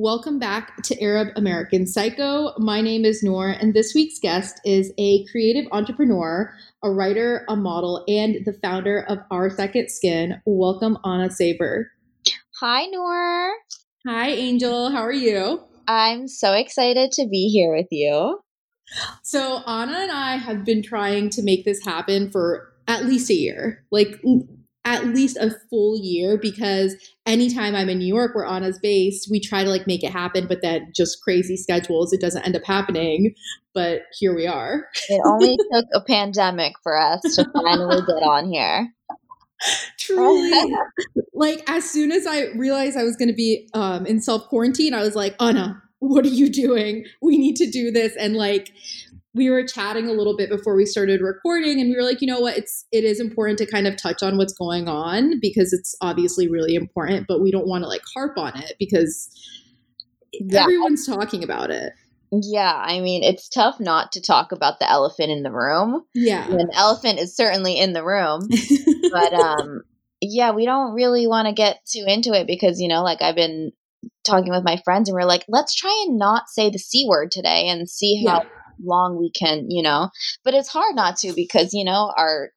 Welcome back to Arab American Psycho. My name is Noor, and this week's guest is a creative entrepreneur, a writer, a model, and the founder of Our Second Skin. Welcome, Anna Saber. Hi, Noor. Hi, Angel. How are you? I'm so excited to be here with you. So, Anna and I have been trying to make this happen for at least a year. Like, at least a full year because anytime I'm in New York where Anna's based, we try to like make it happen, but then just crazy schedules, it doesn't end up happening. But here we are. It only took a pandemic for us to finally get on here. Truly. like as soon as I realized I was going to be um, in self quarantine, I was like, Anna, what are you doing? We need to do this. And like, we were chatting a little bit before we started recording and we were like you know what? It's it is important to kind of touch on what's going on because it's obviously really important but we don't want to like harp on it because yeah. everyone's talking about it. Yeah i mean it's tough not to talk about the elephant in the room. Yeah. An elephant is certainly in the room but um yeah we don't really want to get too into it because you know like i've been talking with my friends and we're like let's try and not say the c word today and see how yeah long weekend, you know. But it's hard not to because, you know, our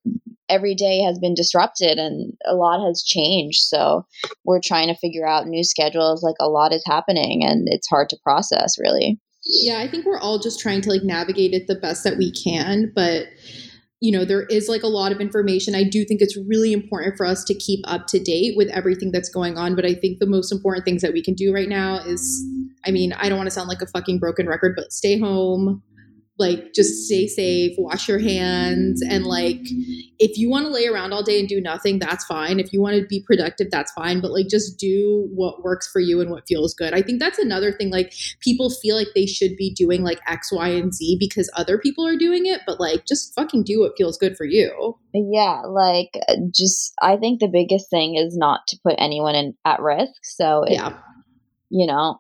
every day has been disrupted and a lot has changed. So we're trying to figure out new schedules. Like a lot is happening and it's hard to process, really. Yeah, I think we're all just trying to like navigate it the best that we can. But you know, there is like a lot of information. I do think it's really important for us to keep up to date with everything that's going on. But I think the most important things that we can do right now is I mean, I don't want to sound like a fucking broken record, but stay home, like just stay safe wash your hands and like if you want to lay around all day and do nothing that's fine. If you want to be productive that's fine but like just do what works for you and what feels good. I think that's another thing like people feel like they should be doing like x y and z because other people are doing it but like just fucking do what feels good for you. Yeah like uh, just i think the biggest thing is not to put anyone in at risk so yeah. you know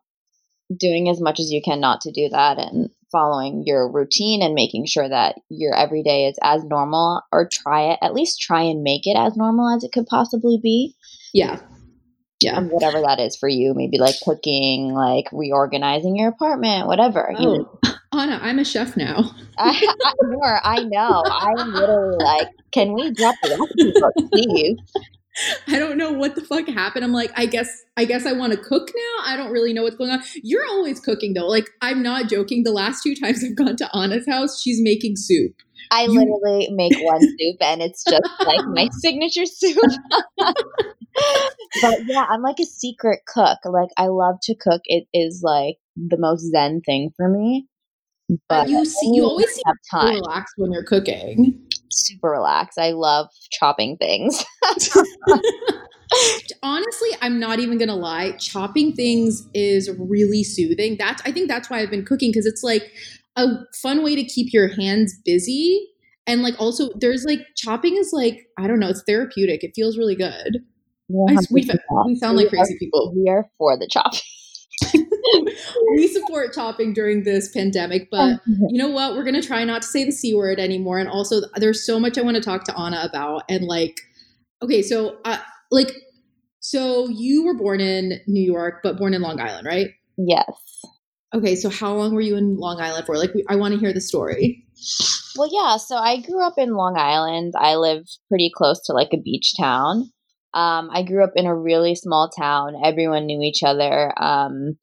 doing as much as you can not to do that and following your routine and making sure that your everyday is as normal or try it at least try and make it as normal as it could possibly be yeah yeah and whatever that is for you maybe like cooking like reorganizing your apartment whatever oh. you know. Anna, I'm a chef now. I, I, I know. I'm literally like, can we drop the recipe book, please? I don't know what the fuck happened. I'm like, I guess I guess I want to cook now. I don't really know what's going on. You're always cooking though. Like I'm not joking. The last two times I've gone to Anna's house, she's making soup. I you- literally make one soup and it's just like my signature soup. but yeah, I'm like a secret cook. Like I love to cook. It is like the most zen thing for me. But you see, you always seem time. relaxed when you're cooking super relaxed. I love chopping things. Honestly, I'm not even gonna lie. Chopping things is really soothing. That's I think that's why I've been cooking because it's like a fun way to keep your hands busy. And like also there's like chopping is like, I don't know, it's therapeutic. It feels really good. We, we sound like crazy people. We are for the chopping. We support chopping during this pandemic, but you know what? We're gonna try not to say the c word anymore. And also, there's so much I want to talk to Anna about. And like, okay, so uh, like, so you were born in New York, but born in Long Island, right? Yes. Okay, so how long were you in Long Island for? Like, we, I want to hear the story. Well, yeah. So I grew up in Long Island. I live pretty close to like a beach town. Um, I grew up in a really small town. Everyone knew each other. Um,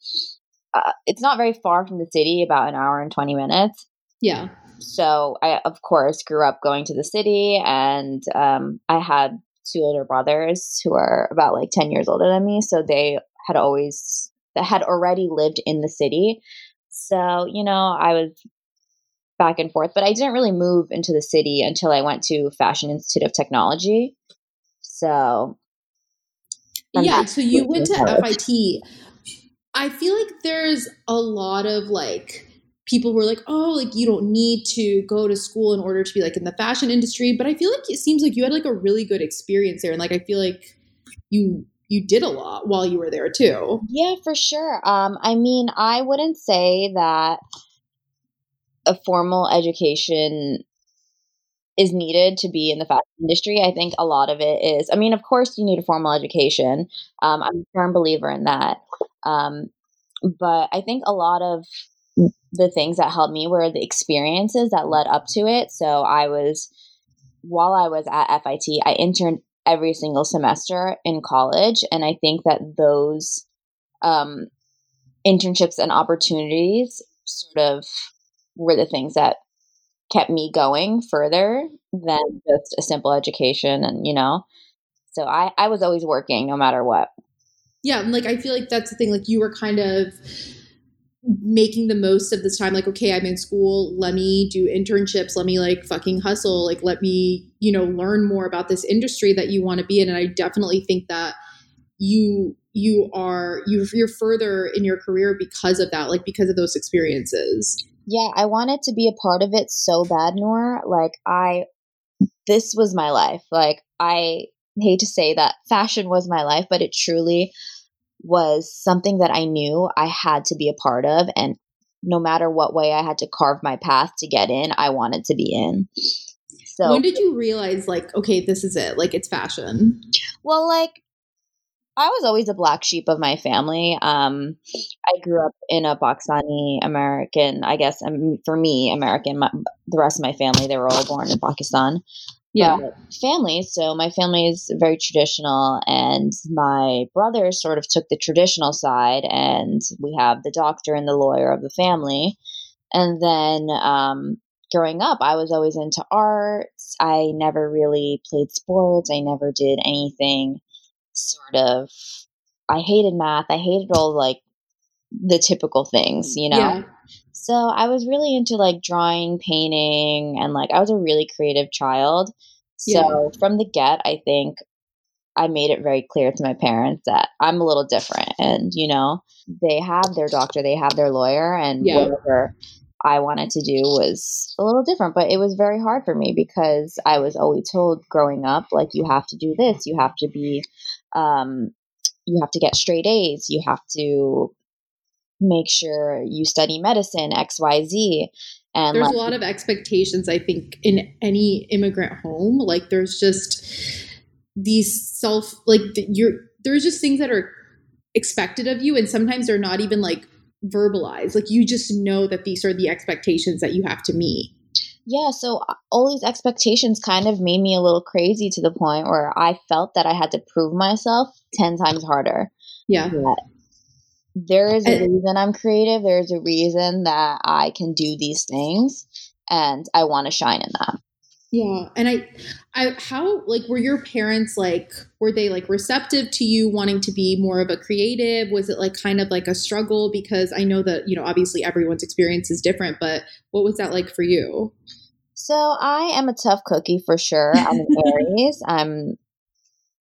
uh, it's not very far from the city, about an hour and 20 minutes. Yeah. So I, of course, grew up going to the city, and um, I had two older brothers who are about like 10 years older than me. So they had always, that had already lived in the city. So, you know, I was back and forth, but I didn't really move into the city until I went to Fashion Institute of Technology. So, yeah, so you went to FIT. I feel like there's a lot of like people were like, oh, like you don't need to go to school in order to be like in the fashion industry. But I feel like it seems like you had like a really good experience there. And like I feel like you you did a lot while you were there too. Yeah, for sure. Um, I mean, I wouldn't say that a formal education is needed to be in the fashion industry. I think a lot of it is, I mean, of course, you need a formal education. Um, I'm a firm believer in that. Um, but I think a lot of the things that helped me were the experiences that led up to it. So I was, while I was at FIT, I interned every single semester in college. And I think that those um, internships and opportunities sort of were the things that kept me going further than just a simple education and you know so i i was always working no matter what. Yeah and like i feel like that's the thing like you were kind of making the most of this time like okay i'm in school let me do internships let me like fucking hustle like let me you know learn more about this industry that you want to be in and i definitely think that you you are you you're further in your career because of that like because of those experiences yeah i wanted to be a part of it so bad Noor. Like i this was my life. Like i hate to say that fashion was my life but it truly was something that i knew i had to be a part of and no matter what way i had to carve my path to get in i wanted to be in. So when did you realize like okay this is it like it's fashion? Well like I was always a black sheep of my family. Um, I grew up in a Pakistani American, I guess um, for me, American. My, the rest of my family, they were all born in Pakistan. Yeah. But family. So my family is very traditional, and my brother sort of took the traditional side, and we have the doctor and the lawyer of the family. And then um, growing up, I was always into arts. I never really played sports. I never did anything sort of I hated math. I hated all like the typical things, you know? Yeah. So I was really into like drawing, painting, and like I was a really creative child. So yeah. from the get, I think I made it very clear to my parents that I'm a little different. And, you know, they have their doctor, they have their lawyer, and yeah. whatever I wanted to do was a little different, but it was very hard for me because I was always told growing up, like, you have to do this, you have to be, um, you have to get straight A's, you have to make sure you study medicine, X, Y, Z. And there's like, a lot of expectations, I think, in any immigrant home. Like, there's just these self, like, you're, there's just things that are expected of you, and sometimes they're not even like verbalized Like you just know that these are the expectations that you have to meet. Yeah, so uh, all these expectations kind of made me a little crazy to the point where I felt that I had to prove myself 10 times harder. Yeah. there is a reason I'm creative. There's a reason that I can do these things and I want to shine in that. Yeah. And I I how like were your parents like were they like receptive to you wanting to be more of a creative? Was it like kind of like a struggle because I know that, you know, obviously everyone's experience is different, but what was that like for you? So I am a tough cookie for sure. I'm an Aries. I'm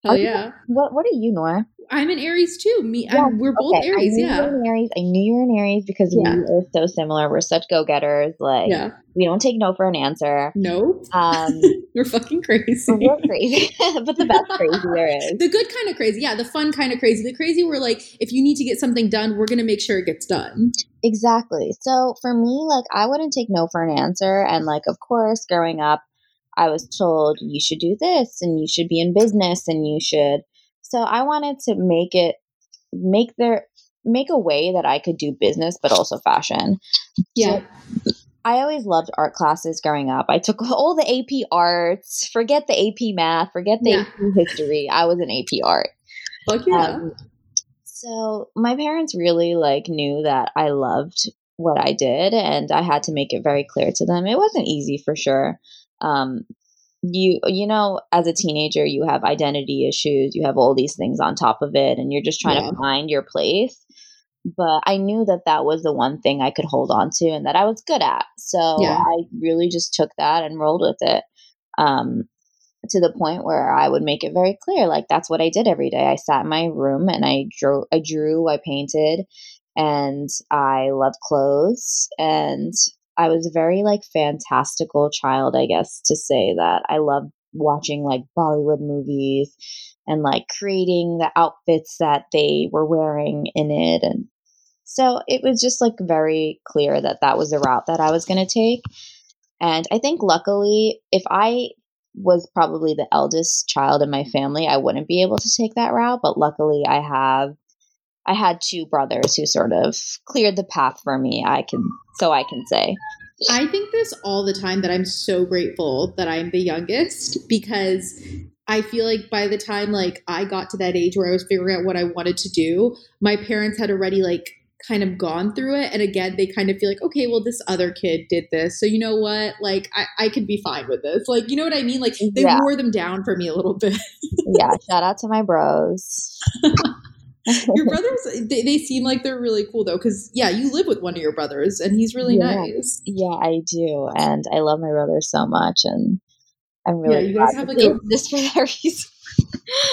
Oh yeah. You, what what are you, Noor? I'm an Aries too. Me, yeah, we're both okay. Aries. yeah, an Aries. I knew you were an Aries because yeah. we are so similar. We're such go getters. Like, yeah. we don't take no for an answer. No, um, we're fucking crazy. We're crazy, but the best crazy there is. The good kind of crazy, yeah. The fun kind of crazy. The crazy, we're like, if you need to get something done, we're gonna make sure it gets done. Exactly. So for me, like, I wouldn't take no for an answer, and like, of course, growing up. I was told you should do this and you should be in business and you should so I wanted to make it make there make a way that I could do business but also fashion. Yeah. So I always loved art classes growing up. I took all the AP arts, forget the AP math, forget the yeah. AP history. I was an AP art. Fuck yeah. Um, so my parents really like knew that I loved what I did and I had to make it very clear to them. It wasn't easy for sure. Um, you you know as a teenager you have identity issues you have all these things on top of it and you're just trying yeah. to find your place but i knew that that was the one thing i could hold on to and that i was good at so yeah. i really just took that and rolled with it um, to the point where i would make it very clear like that's what i did every day i sat in my room and i drew i drew i painted and i loved clothes and I was a very like fantastical child, I guess, to say that. I loved watching like Bollywood movies and like creating the outfits that they were wearing in it. And so it was just like very clear that that was the route that I was going to take. And I think luckily, if I was probably the eldest child in my family, I wouldn't be able to take that route. But luckily, I have I had two brothers who sort of cleared the path for me. I can so I can say. I think this all the time that I'm so grateful that I'm the youngest because I feel like by the time like I got to that age where I was figuring out what I wanted to do, my parents had already like kind of gone through it and again they kind of feel like okay well this other kid did this so you know what like i, I could be fine with this like you know what i mean like they yeah. wore them down for me a little bit yeah shout out to my bros your brothers they, they seem like they're really cool though because yeah you live with one of your brothers and he's really yeah. nice yeah i do and i love my brother so much and i'm really yeah, you guys have like a this for that reason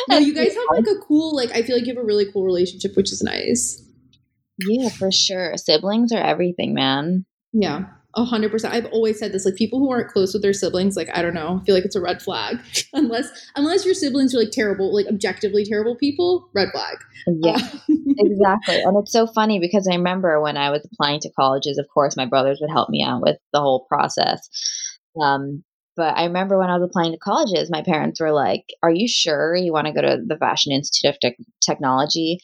no you guys have like a cool like i feel like you have a really cool relationship which is nice yeah, for sure. Siblings are everything, man. Yeah. A hundred percent. I've always said this. Like people who aren't close with their siblings, like I don't know, I feel like it's a red flag. unless unless your siblings are like terrible, like objectively terrible people, red flag. Yeah, uh, exactly. And it's so funny because I remember when I was applying to colleges, of course, my brothers would help me out with the whole process. Um, but I remember when I was applying to colleges, my parents were like, "Are you sure you want to go to the Fashion Institute of Te- Technology?"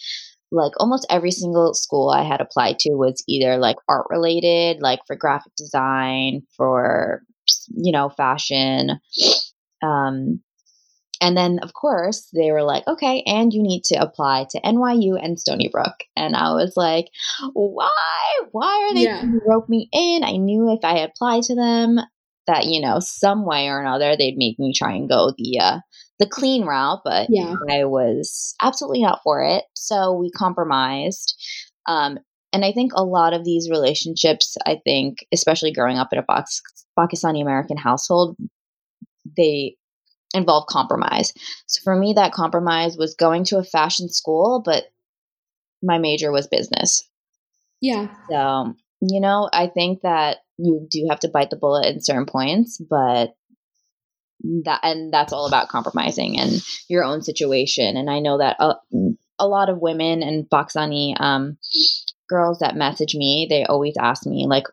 Like almost every single school I had applied to was either like art related, like for graphic design, for you know, fashion. Um, and then, of course, they were like, okay, and you need to apply to NYU and Stony Brook. And I was like, why? Why are they yeah. rope me in? I knew if I applied to them that, you know, some way or another, they'd make me try and go the uh, the clean route, but yeah. I was absolutely not for it. So we compromised. Um, and I think a lot of these relationships, I think, especially growing up in a Box, Pakistani American household, they involve compromise. So for me, that compromise was going to a fashion school, but my major was business. Yeah. So, you know, I think that you do have to bite the bullet in certain points, but that and that's all about compromising and your own situation. And i know that a, a lot of women and Pakistani um, girls that message me they always ask me like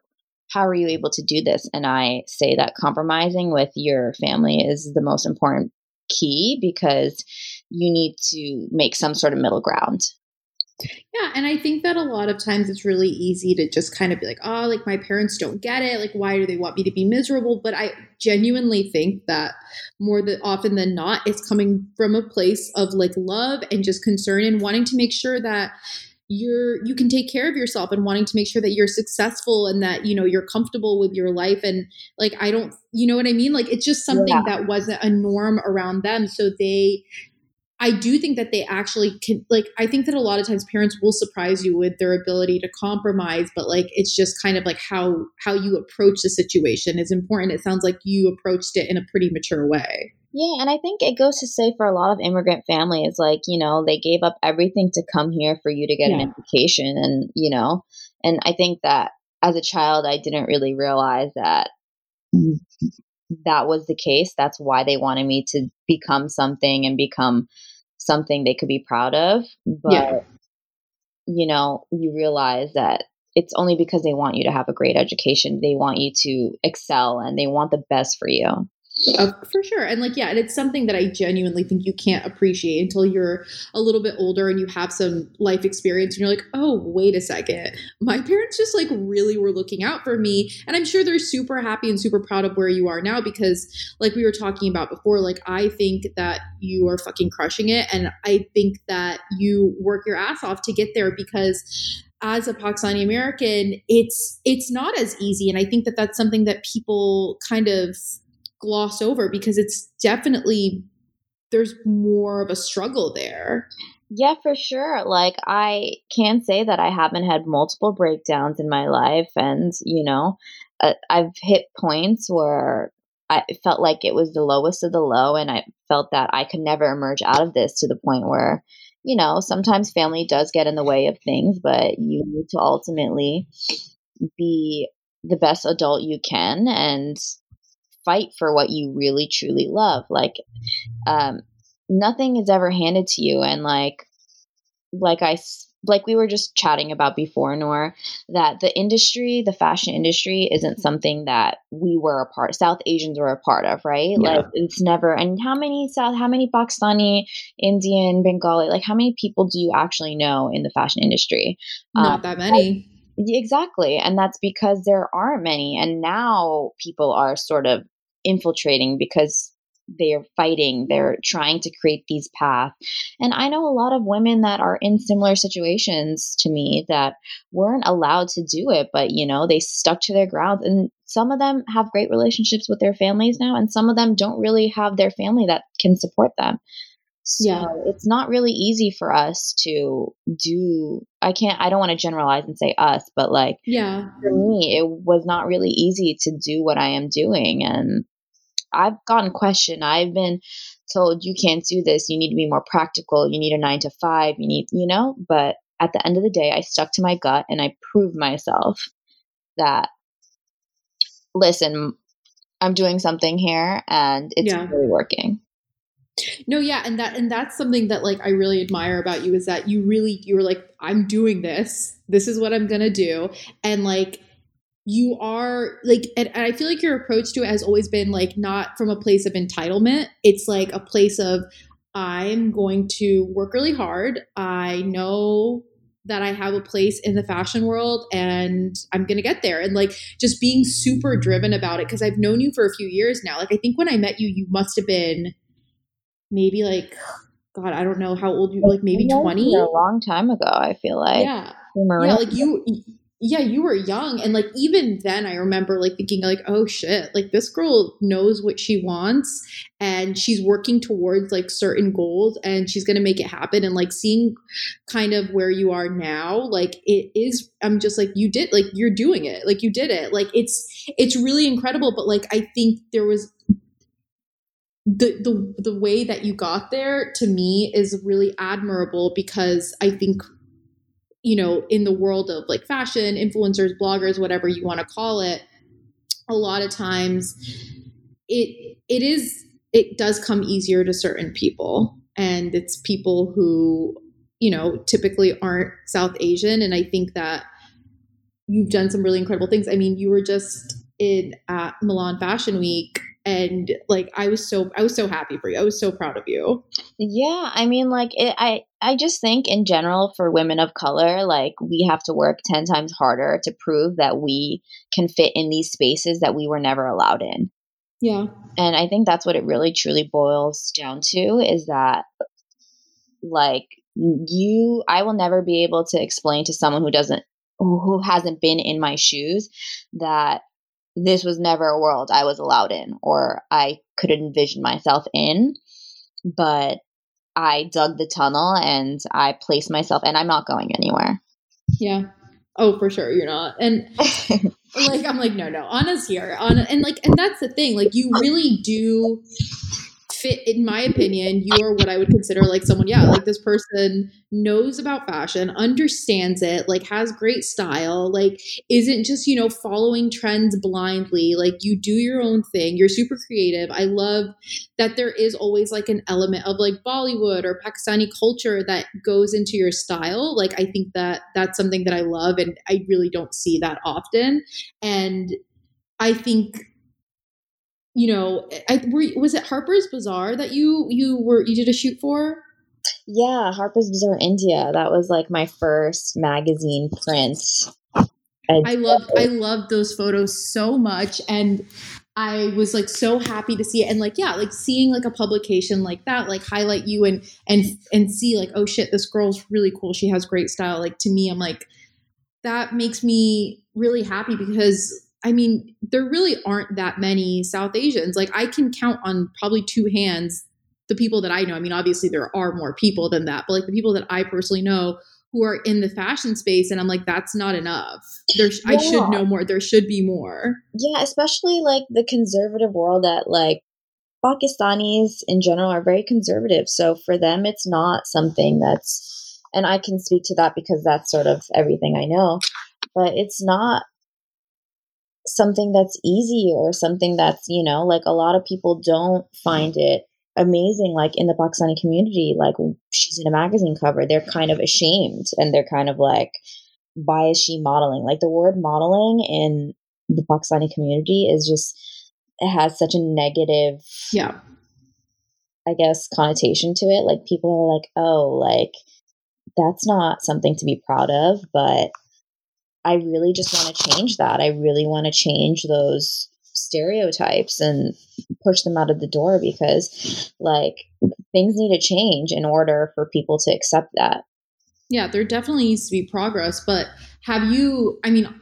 how are you able to do this? And i say that compromising with your family is the most important key because you need to make some sort of middle ground yeah, and I think that a lot of times it's really easy to just kind of be like, oh, like my parents don't get it. Like, why do they want me to be miserable? But I genuinely think that more than often than not, it's coming from a place of like love and just concern and wanting to make sure that you're you can take care of yourself and wanting to make sure that you're successful and that you know you're comfortable with your life and like i don't you know what i mean like it's just something yeah. that wasn't a norm around them so they I do think that they actually can like I think that a lot of times parents will surprise you with their ability to compromise but like it's just kind of like how how you approach the situation is important it sounds like you approached it in a pretty mature way yeah and I think it goes to say for a lot of immigrant families like you know they gave up everything to come here for you to get yeah. an education and you know and I think that as a child I didn't really realize that mm-hmm. that was the case. That's why they wanted me to become something and become something they could be proud of. But, yeah. you know, you realize that it's only because they want you to have a great education. They want you to excel and they want the best for you. Uh, for sure. And like, yeah, and it's something that I genuinely think you can't appreciate until you're a little bit older and you have some life experience and you're like, oh, wait a second. My parents just like really were looking out for me. And I'm sure they're super happy and super proud of where you are now because, like we were talking about before, like, I think that you are fucking crushing it. And I think that you work your ass off to get there because as a Pakistani American, it's it's not as easy, and I think that that's something that people kind of gloss over because it's definitely there's more of a struggle there. Yeah, for sure. Like I can say that I haven't had multiple breakdowns in my life and, you know, uh, I've hit points where I felt like it was the lowest of the low and I felt that I could never emerge out of this to the point where you know, sometimes family does get in the way of things, but you need to ultimately be the best adult you can and fight for what you really truly love. Like, um, nothing is ever handed to you, and like, like I like we were just chatting about before, Noor, that the industry, the fashion industry, isn't something that we were a part. South Asians were a part of, right? Yeah. Like it's never. And how many South, how many Pakistani, Indian, Bengali, like how many people do you actually know in the fashion industry? Not um, that many. Exactly, and that's because there aren't many, and now people are sort of infiltrating because they're fighting they're trying to create these paths and i know a lot of women that are in similar situations to me that weren't allowed to do it but you know they stuck to their grounds and some of them have great relationships with their families now and some of them don't really have their family that can support them so yeah. it's not really easy for us to do I can't I don't want to generalize and say us, but like yeah. For me, it was not really easy to do what I am doing and I've gotten questioned. I've been told you can't do this. You need to be more practical. You need a nine to five. You need, you know, but at the end of the day, I stuck to my gut and I proved myself that, listen, I'm doing something here and it's yeah. really working. No, yeah, and that and that's something that like I really admire about you is that you really you were like I'm doing this. This is what I'm going to do and like you are like and, and, i feel like your approach to it has always been like not from a place of entitlement. It's like a place of i'm going to work really hard. I know that i have a place in the fashion world and i'm gonna get there. And like just being super driven about it because i've known you for a few years now. Like i think when i met you you must have been maybe like god i don't know how old you were like maybe 20 a long time ago i feel like. Yeah. Yeah like you yeah, you were young. And like even then I remember like thinking like, oh shit, like this girl knows what she wants and she's working towards like certain goals and she's gonna make it happen. And like seeing kind of where you are now, like it is I'm just like, you did like you're doing it. Like you did it. Like it's it's really incredible. But like I think there was the the the way that you got there to me is really admirable because I think you know, in the world of like fashion, influencers, bloggers, whatever you want to call it, a lot of times it it is it does come easier to certain people and it's people who you know typically aren't south asian and i think that you've done some really incredible things. I mean you were just in at milan fashion week and like i was so i was so happy for you. I was so proud of you. Yeah i mean like it, i i just think in general for women of color like we have to work 10 times harder to prove that we can fit in these spaces that we were never allowed in. Yeah. And i think that's what it really truly boils down to is that like you i will never be able to explain to someone who doesn't who hasn't been in my shoes that this was never a world I was allowed in or I could envision myself in. But I dug the tunnel and I placed myself, and I'm not going anywhere. Yeah. Oh, for sure, you're not. And like, I'm like, no, no, Anna's here. Anna, and like, and that's the thing. Like, you really do fit in my opinion you're what i would consider like someone yeah like this person knows about fashion understands it like has great style like isn't just you know following trends blindly. Like you do your own thing. You're super creative. I love that there is always like an element of like bollywood or pakistani culture that goes into your style. Like i think that that's something that i love and i really don't see that often. And i think you know, I were, was it Harper's Bazaar that you you were you did a shoot for? Yeah, Harper's Bazaar India. That was like my first magazine print. I, I love I love those photos so much and I was like so happy to see it and like yeah like seeing like a publication like that like highlight you and and and see like oh shit this girl's really cool she has great style like to me I'm like that makes me really happy because I mean, there really aren't that many South Asians. Like I can count on probably two hands the people that I know. I mean, obviously there are more people than that, but like the people that I personally know who are in the fashion space and I'm like that's not enough. There yeah. I should know more. There should be more. Yeah, especially like the conservative world that like Pakistanis in general are very conservative. So for them it's not something that's and I can speak to that because that's sort of everything I know. But it's not something that's easy or something that's, you know, like a lot of people don't find it amazing like in the pakistani community like she's in a magazine cover they're kind of ashamed and they're kind of like why is she modeling? Like the word modeling in the pakistani community is just it has such a negative yeah. I guess connotation to it like people are like oh like that's not something to be proud of but i really just want to change that. I really want to change those stereotypes and push them out of the door because like things need to change in order for people to accept that. Yeah there definitely needs to be progress but have you i mean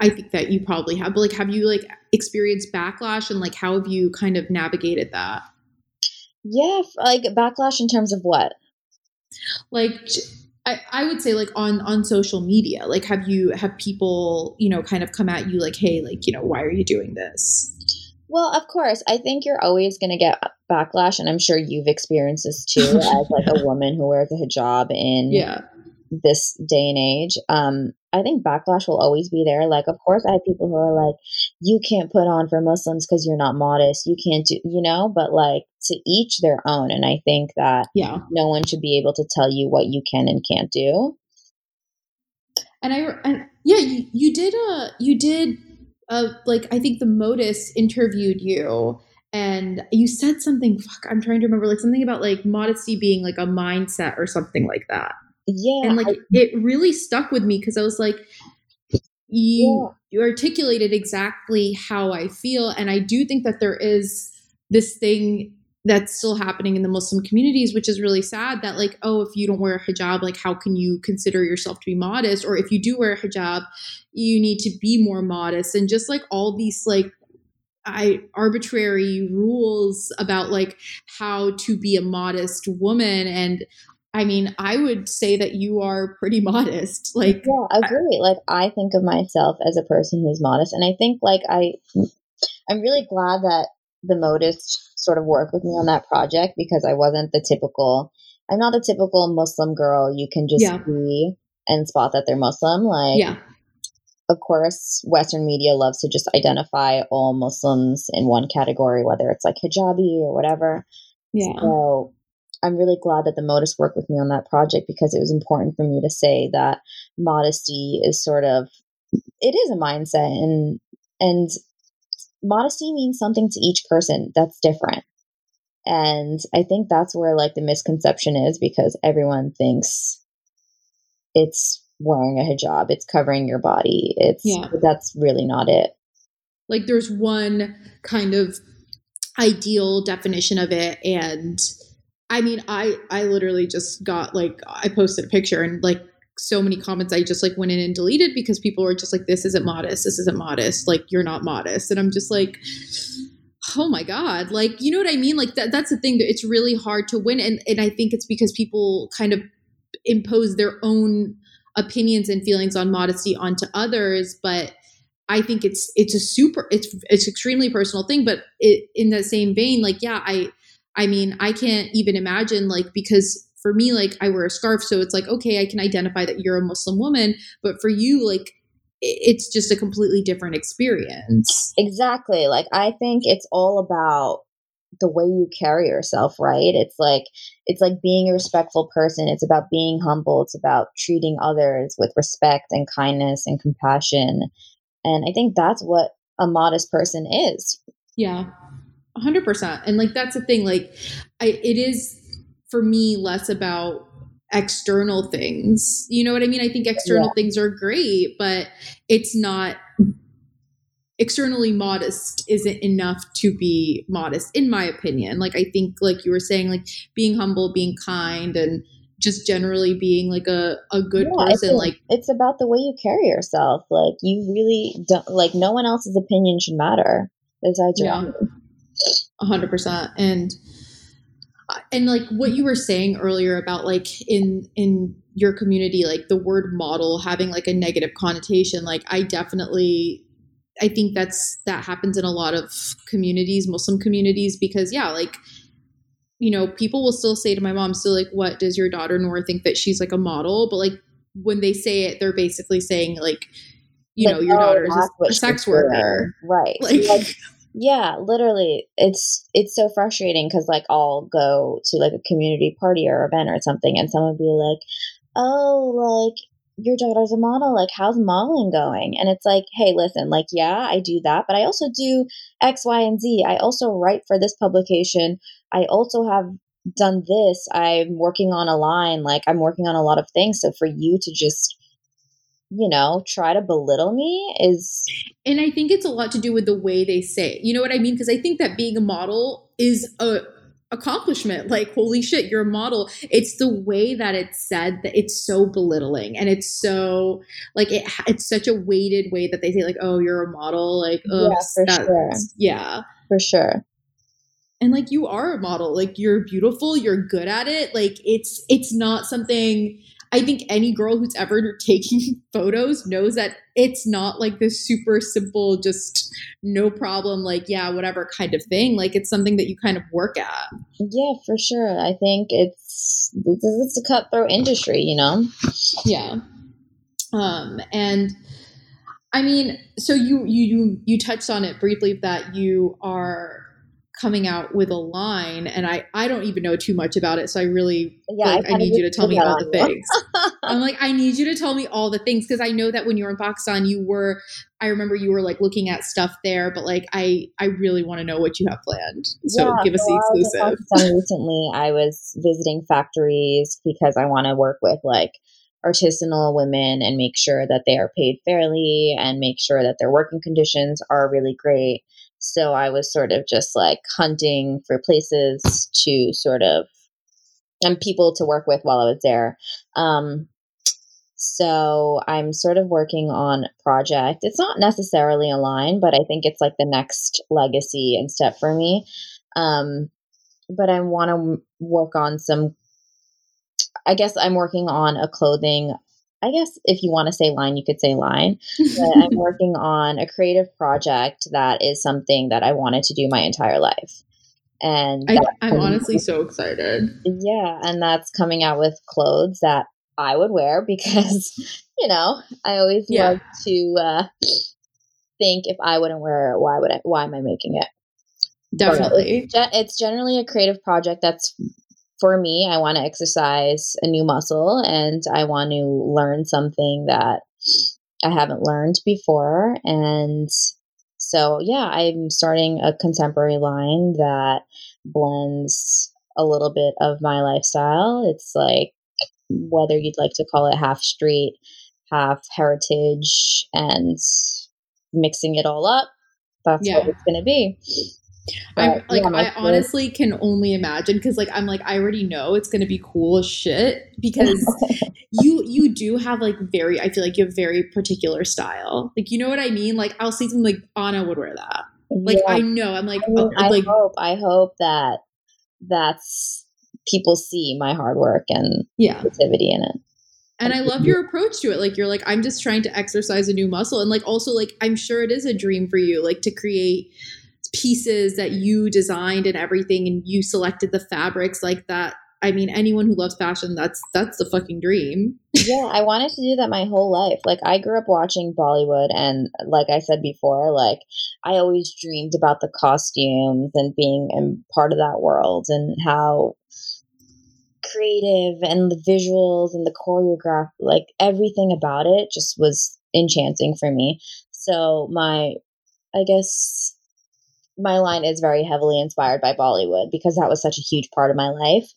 i think that you probably have but like have you like experienced backlash and like how have you kind of navigated that? Yeah like backlash in terms of what? Like I, I would say like on on social media like have you have people you know kind of come at you like hey like you know why are you doing this? Well of course i think you're always going to get backlash and i'm sure you've experienced this too as like a woman who wears a hijab in yeah this day and age um I think backlash will always be there. Like, of course, I have people who are like, you can't put on for Muslims because you're not modest. You can't do, you know, but like to each their own. And I think that yeah, no one should be able to tell you what you can and can't do. And I, and yeah, you, you did, a you did, uh, like, I think the Modist interviewed you and you said something, fuck, I'm trying to remember, like something about like modesty being like a mindset or something like that. Yeah. And like I, it really stuck with me because I was like, you yeah. you articulated exactly how I feel. And I do think that there is this thing that's still happening in the Muslim communities, which is really sad that like, oh, if you don't wear a hijab, like how can you consider yourself to be modest? Or if you do wear a hijab, you need to be more modest. And just like all these like I arbitrary rules about like how to be a modest woman and I mean, I would say that you are pretty modest. Like, yeah, I agree. Like, I think of myself as a person who's modest, and I think like I, I'm really glad that the Modist sort of worked with me on that project because I wasn't the typical. I'm not the typical Muslim girl. You can just yeah. see and spot that they're Muslim. Like, yeah. Of course, Western media loves to just identify all Muslims in one category, whether it's like hijabi or whatever. Yeah. So I'm really glad that the Modist worked with me on that project because it was important for me to say that modesty is sort of it is a mindset and and modesty means something to each person that's different. And I think that's where like the misconception is because everyone thinks it's wearing a hijab, it's covering your body. It's yeah. that's really not it. Like there's one kind of ideal definition of it and I mean, I I literally just got like I posted a picture and like so many comments I just like went in and deleted because people were just like, this isn't modest, this isn't modest, like you're not modest. And I'm just like, oh my God. Like, you know what I mean? Like that that's the thing that it's really hard to win. And and I think it's because people kind of impose their own opinions and feelings on modesty onto others. But I think it's it's a super it's it's extremely personal thing. But it, in that same vein, like, yeah, I I mean, I can't even imagine like because for me like I wear a scarf so it's like okay, I can identify that you're a Muslim woman, but for you like it's just a completely different experience. Exactly. Like I think it's all about the way you carry yourself, right? It's like it's like being a respectful person. It's about being humble. It's about treating others with respect and kindness and compassion. And I think that's what a modest person is. Yeah. 100% and like that's the thing like I, it is for me less about external things. You know what i mean? I think external yeah. things are great but it's not externally modest isn't enough to be modest in my opinion. Like i think like you were saying like being humble being kind and just generally being like a, a good yeah, person like it's about the way you carry yourself. Like you really don't like no one else's opinion should matter. Besides your yeah. own hundred percent. And and like what you were saying earlier about like in in your community, like the word model having like a negative connotation, like I definitely I think that's that happens in a lot of communities, Muslim communities, because yeah, like you know, people will still say to my mom, still like, what does your daughter Noor think that she's like a model? But like when they say it, they're basically saying like, you like, know, your oh, daughter's a, a sex worker. Right. Like, like Yeah, literally, it's it's so frustrating because like I'll go to like a community party or event or something, and someone will be like, "Oh, like your daughter's a model. Like, how's modeling going?" And it's like, "Hey, listen, like, yeah, I do that, but I also do X, Y, and Z. I also write for this publication. I also have done this. I'm working on a line. Like, I'm working on a lot of things. So for you to just you know, try to belittle me is. And I think it's a lot to do with the way they say it. You know what I mean? Because I think that being a model is a accomplishment like holy shit you're a model it's the way that it's said that it's so belittling and it's so like it it's such a weighted way that they say like oh you're a model like oh yeah, for sure. yeah for sure and like you are a model like you're beautiful you're good at it like it's it's not something I think any girl who's ever taking photos knows that it's not like this super simple, just no problem, like, yeah, whatever kind of thing. Like, it's something that you kind of work at. Yeah, for sure. I think it's, it's a cutthroat industry, you know? Yeah. Um, and I mean, so you, you, you, you touched on it briefly that you are coming out with a line and I I don't even know too much about it so I really yeah, like, I, I need you to tell me all the things. I'm like I need you to tell me all the things because I know that when you were in Pakistan you were I remember you were like looking at stuff there but like I I really want to know what you have planned. So yeah, give us so the exclusive. recently I was visiting factories because I want to work with like artisanal women and make sure that they are paid fairly and make sure that their working conditions are really great so I was sort of just like hunting for places to sort of and people to work with while I was there. Um, so I'm sort of working on a project. It's not necessarily a line, but I think it's like the next legacy and step for me. Um, but I want to work on some. I guess I'm working on a clothing I guess if you want to say line, you could say line. But I'm working on a creative project that is something that I wanted to do my entire life. And I, am honestly so excited. Yeah. And that's coming out with clothes that I would wear because, you know, I always yeah. love to uh, think if I wouldn't wear it, why would I, why am I making it? Definitely. It's generally a creative project that's for me, I want to exercise a new muscle and I want to learn something that I haven't learned before. And so, yeah, I'm starting a contemporary line that blends a little bit of my lifestyle. It's like whether you'd like to call it half street, half heritage, and mixing it all up. That's yeah. what it's going to be. I'm like yeah, I honestly can only imagine because like I'm like I already know it's gonna be cool as shit because you you do have like very I feel like you have very particular style. Like you know what I mean? Like I'll see something like Anna would wear that. Like yeah. I know. I'm like I, mean, I like hope I hope that that's people see my hard work and yeah. creativity in it. And I love your approach to it. Like you're like, I'm just trying to exercise a new muscle. And like also like I'm sure it is a dream for you, like to create pieces that you designed and everything and you selected the fabrics like that I mean, anyone who loves fashion, that's that's the fucking dream. yeah, I wanted to do that my whole life. Like I grew up watching Bollywood and like I said before, like I always dreamed about the costumes and being in part of that world and how creative and the visuals and the choreograph like everything about it just was enchanting for me. So my I guess my line is very heavily inspired by Bollywood because that was such a huge part of my life.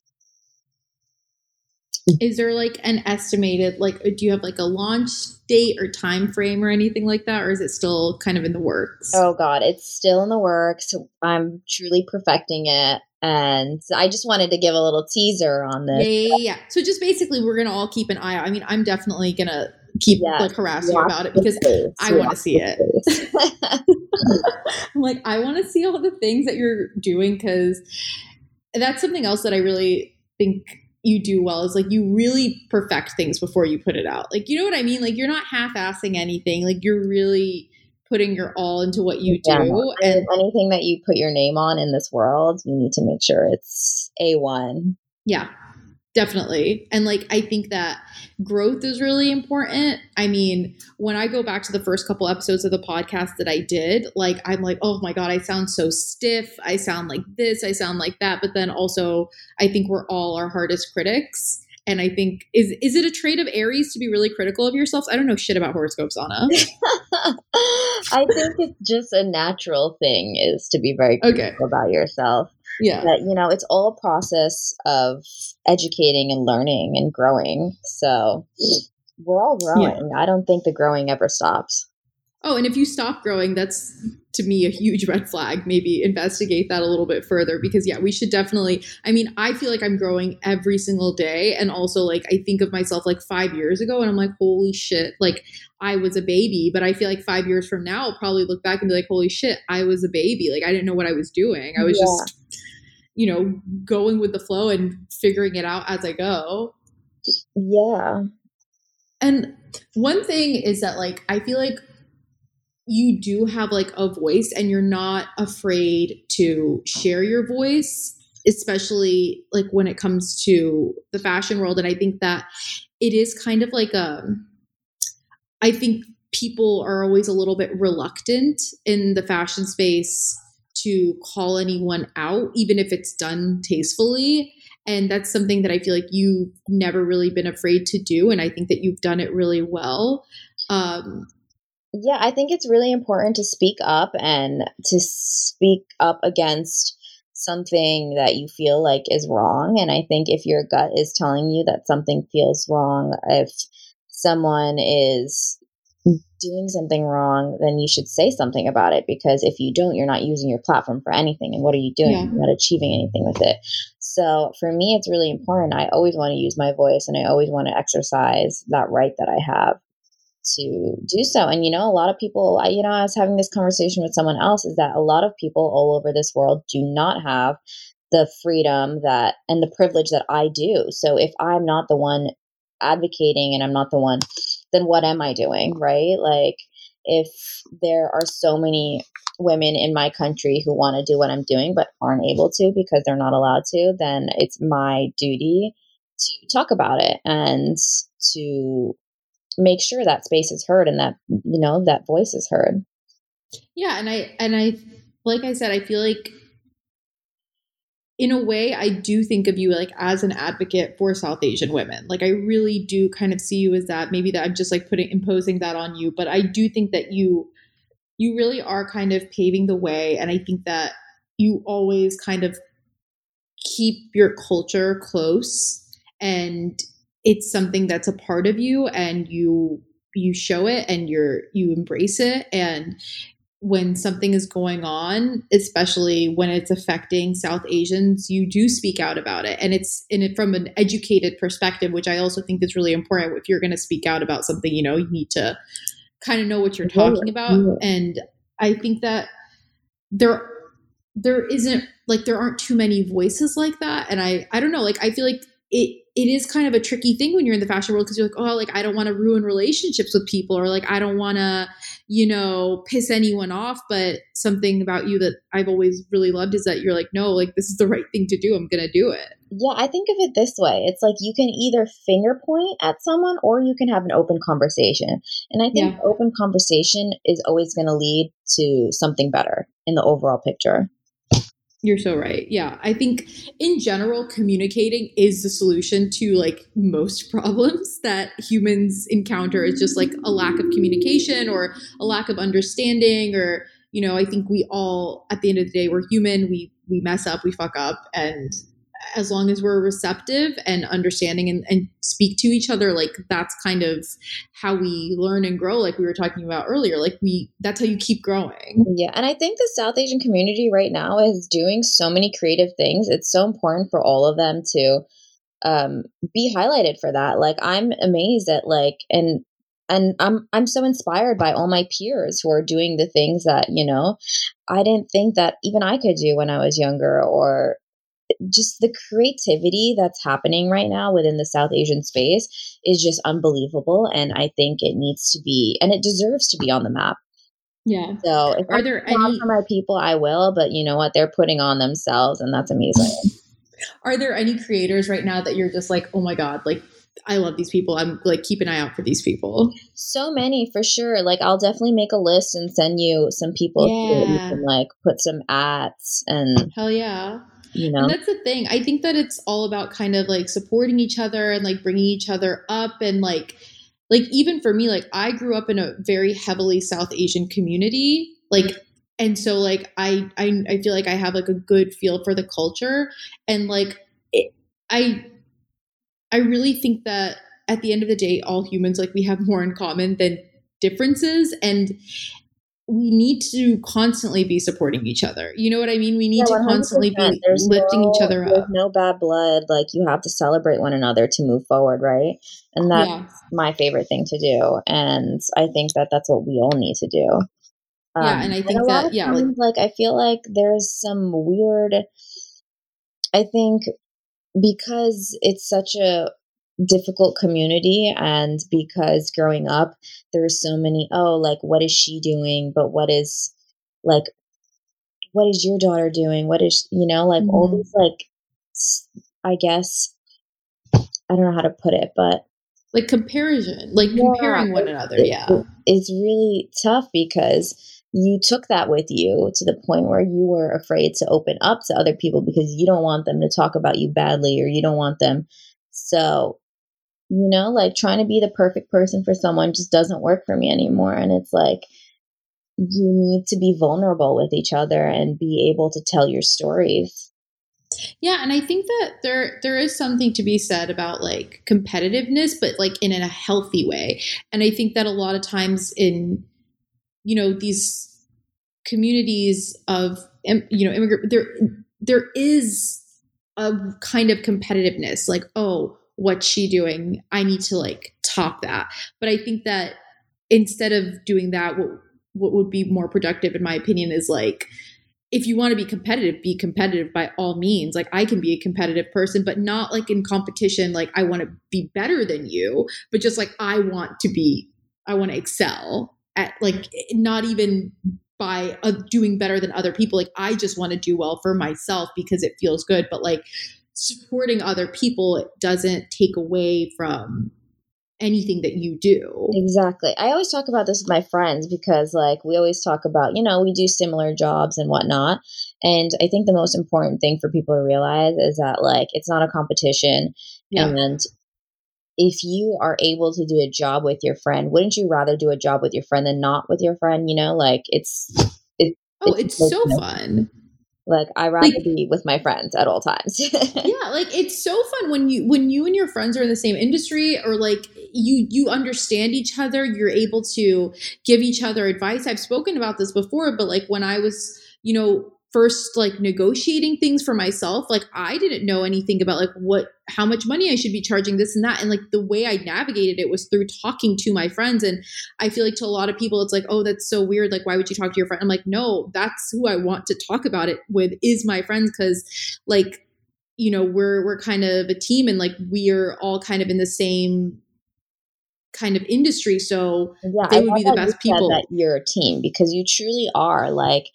Is there like an estimated like uh, do you have like a launch date or time frame or anything like that or is it still kind of in the works? Oh god, it's still in the works. I'm truly perfecting it and I just wanted to give a little teaser on this. Yeah, yeah, yeah. So just basically we're going to all keep an eye out. I mean, I'm definitely going to keep yes. like harass you about it because I want to see it. I'm like, I want to see all the things that you're doing because that's something else that I really think you do well is like you really perfect things before you put it out. Like, you know what I mean? Like, you're not half assing anything. Like, you're really putting your all into what you do. Yeah. And anything that you put your name on in this world, you need to make sure it's A1. Yeah. Definitely. And like, I think that growth is really important. I mean, when I go back to the first couple episodes of the podcast that I did, like, I'm like, oh my God, I sound so stiff. I sound like this, I sound like that. But then also, I think we're all our hardest critics. And I think is is it a trait of Aries to be really critical of yourself? I don't know shit about horoscopes, Anna. I think it's just a natural thing is to be very critical okay. about yourself. Yeah. But, you know, it's all a process of educating and learning and growing. So we're all growing. Yeah. I don't think the growing ever stops. Oh, and if you stop growing, that's to me a huge red flag. Maybe investigate that a little bit further because, yeah, we should definitely. I mean, I feel like I'm growing every single day. And also, like, I think of myself like five years ago and I'm like, holy shit, like, I was a baby. But I feel like five years from now, I'll probably look back and be like, holy shit, I was a baby. Like, I didn't know what I was doing. I was yeah. just you know, going with the flow and figuring it out as I go. Yeah. And one thing is that like I feel like you do have like a voice and you're not afraid to share your voice especially like when it comes to the fashion world and I think that it is kind of like a um, I think people are always a little bit reluctant in the fashion space to call anyone out, even if it's done tastefully. And that's something that I feel like you've never really been afraid to do. And I think that you've done it really well. Um, yeah, I think it's really important to speak up and to speak up against something that you feel like is wrong. And I think if your gut is telling you that something feels wrong, if someone is doing something wrong, then you should say something about it because if you don't, you're not using your platform for anything. And what are you doing? Yeah. You're not achieving anything with it. So for me, it's really important. I always want to use my voice and I always want to exercise that right that I have to do so. And, you know, a lot of people, you know, I was having this conversation with someone else is that a lot of people all over this world do not have the freedom that and the privilege that I do. So if I'm not the one advocating and I'm not the one then what am I doing? Right? Like, if there are so many women in my country who want to do what I'm doing but aren't able to because they're not allowed to, then it's my duty to talk about it and to make sure that space is heard and that you know that voice is heard. Yeah, and I and I like I said I feel like in a way, I do think of you like as an advocate for South Asian women. Like I really do kind of see you as that. Maybe that I'm just like putting imposing that on you, but I do think that you you really are kind of paving the way and I think that you always kind of keep your culture close and it's something that's a part of you and you you show it and you're you embrace it and when something is going on, especially when it's affecting South Asians, you do speak out about it. And it's in it from an educated perspective, which I also think is really important. If you're going to speak out about something, you know, you need to kind of know what you're talking about. And I think that there there isn't like there aren't too many voices like that. And I I don't know, like I feel like it it is kind of a tricky thing when you're in the fashion world because you're like, oh, like I don't want to ruin relationships with people or like I don't want to, you know, piss anyone off. But something about you that I've always really loved is that you're like, no, like this is the right thing to do. I'm gonna do it. Yeah, I think of it this way. It's like you can either finger point at someone or you can have an open conversation. And I think yeah. open conversation is always going to lead to something better in the overall picture. You're so right. Yeah. I think in general, communicating is the solution to like most problems that humans encounter. It's just like a lack of communication or a lack of understanding or, you know, I think we all at the end of the day, we're human. We we mess up, we fuck up. And as long as we're receptive and understanding and, and speak to each other like that's kind of how we learn and grow like we were talking about earlier like we that's how you keep growing. Yeah and i think the south asian community right now is doing so many creative things it's so important for all of them to um be highlighted for that like i'm amazed at like and and I'm I'm so inspired by all my peers who are doing the things that you know I didn't think that even I could do when I was younger or just the creativity that's happening right now within the South Asian space is just unbelievable. And I think it needs to be, and it deserves to be on the map. Yeah. So if are there any for my people, I will. But you know what? They're putting on themselves, and that's amazing. Are there any creators right now that you're just like, oh my God, like I love these people. I'm like keep an eye out for these people. So many for sure. Like I'll definitely make a list and send you some people yeah. you can like put some ads and hell yeah. You know, and that's the thing. I think that it's all about kind of like supporting each other and like bringing each other up and like like even for me like I grew up in a very heavily South Asian community. Like mm-hmm. and so like I I I feel like I have like a good feel for the culture and like it, I I really think that at the end of the day, all humans, like we have more in common than differences. And we need to constantly be supporting each other. You know what I mean? We need yeah, to constantly be there's lifting no, each other up. No bad blood. Like you have to celebrate one another to move forward, right? And that's yeah. my favorite thing to do. And I think that that's what we all need to do. Um, yeah, and I think and that yeah, times, like, like I feel like there's some weird. I think because it's such a difficult community and because growing up there were so many oh like what is she doing but what is like what is your daughter doing what is you know like mm-hmm. all these like i guess i don't know how to put it but like comparison like yeah, comparing one another it, yeah it's really tough because you took that with you to the point where you were afraid to open up to other people because you don't want them to talk about you badly or you don't want them. So, you know, like trying to be the perfect person for someone just doesn't work for me anymore. And it's like, you need to be vulnerable with each other and be able to tell your stories. Yeah, and I think that there there is something to be said about like competitiveness, but like in a healthy way. And I think that a lot of times in you know these communities of you know immigrant there there is a kind of competitiveness like oh what's she doing? I need to like top that. But i think that instead of doing that what what would be more productive in my opinion is like if you want to be competitive be competitive by all means. Like i can be a competitive person but not like in competition like i want to be better than you but just like i want to be i want to excel at like not even by uh, doing better than other people. Like i just want to do well for myself because it feels good but like supporting other people it doesn't take away from anything that you do exactly i always talk about this with my friends because like we always talk about you know we do similar jobs and whatnot and i think the most important thing for people to realize is that like it's not a competition yeah. and if you are able to do a job with your friend, wouldn't you rather do a job with your friend than not with your friend? You know, like it's it, oh, it's, it's so fun. Like I rather like, be with my friends at all times. yeah, like it's so fun when you when you and your friends are in the same industry or like you you understand each other, you're able to give each other advice. I've spoken about this before, but like when I was, you know, first like negotiating things for myself like i didn't know anything about like what how much money i should be charging this and that and like the way i navigated it was through talking to my friends and i feel like to a lot of people it's like oh that's so weird like why would you talk to your friend? I'm like no that's who i want to talk about it with is my friends because like you know we're we're kind of a team and like we're all kind of in the same kind of industry so yeah, they would be the best people. that you're a team because you truly are like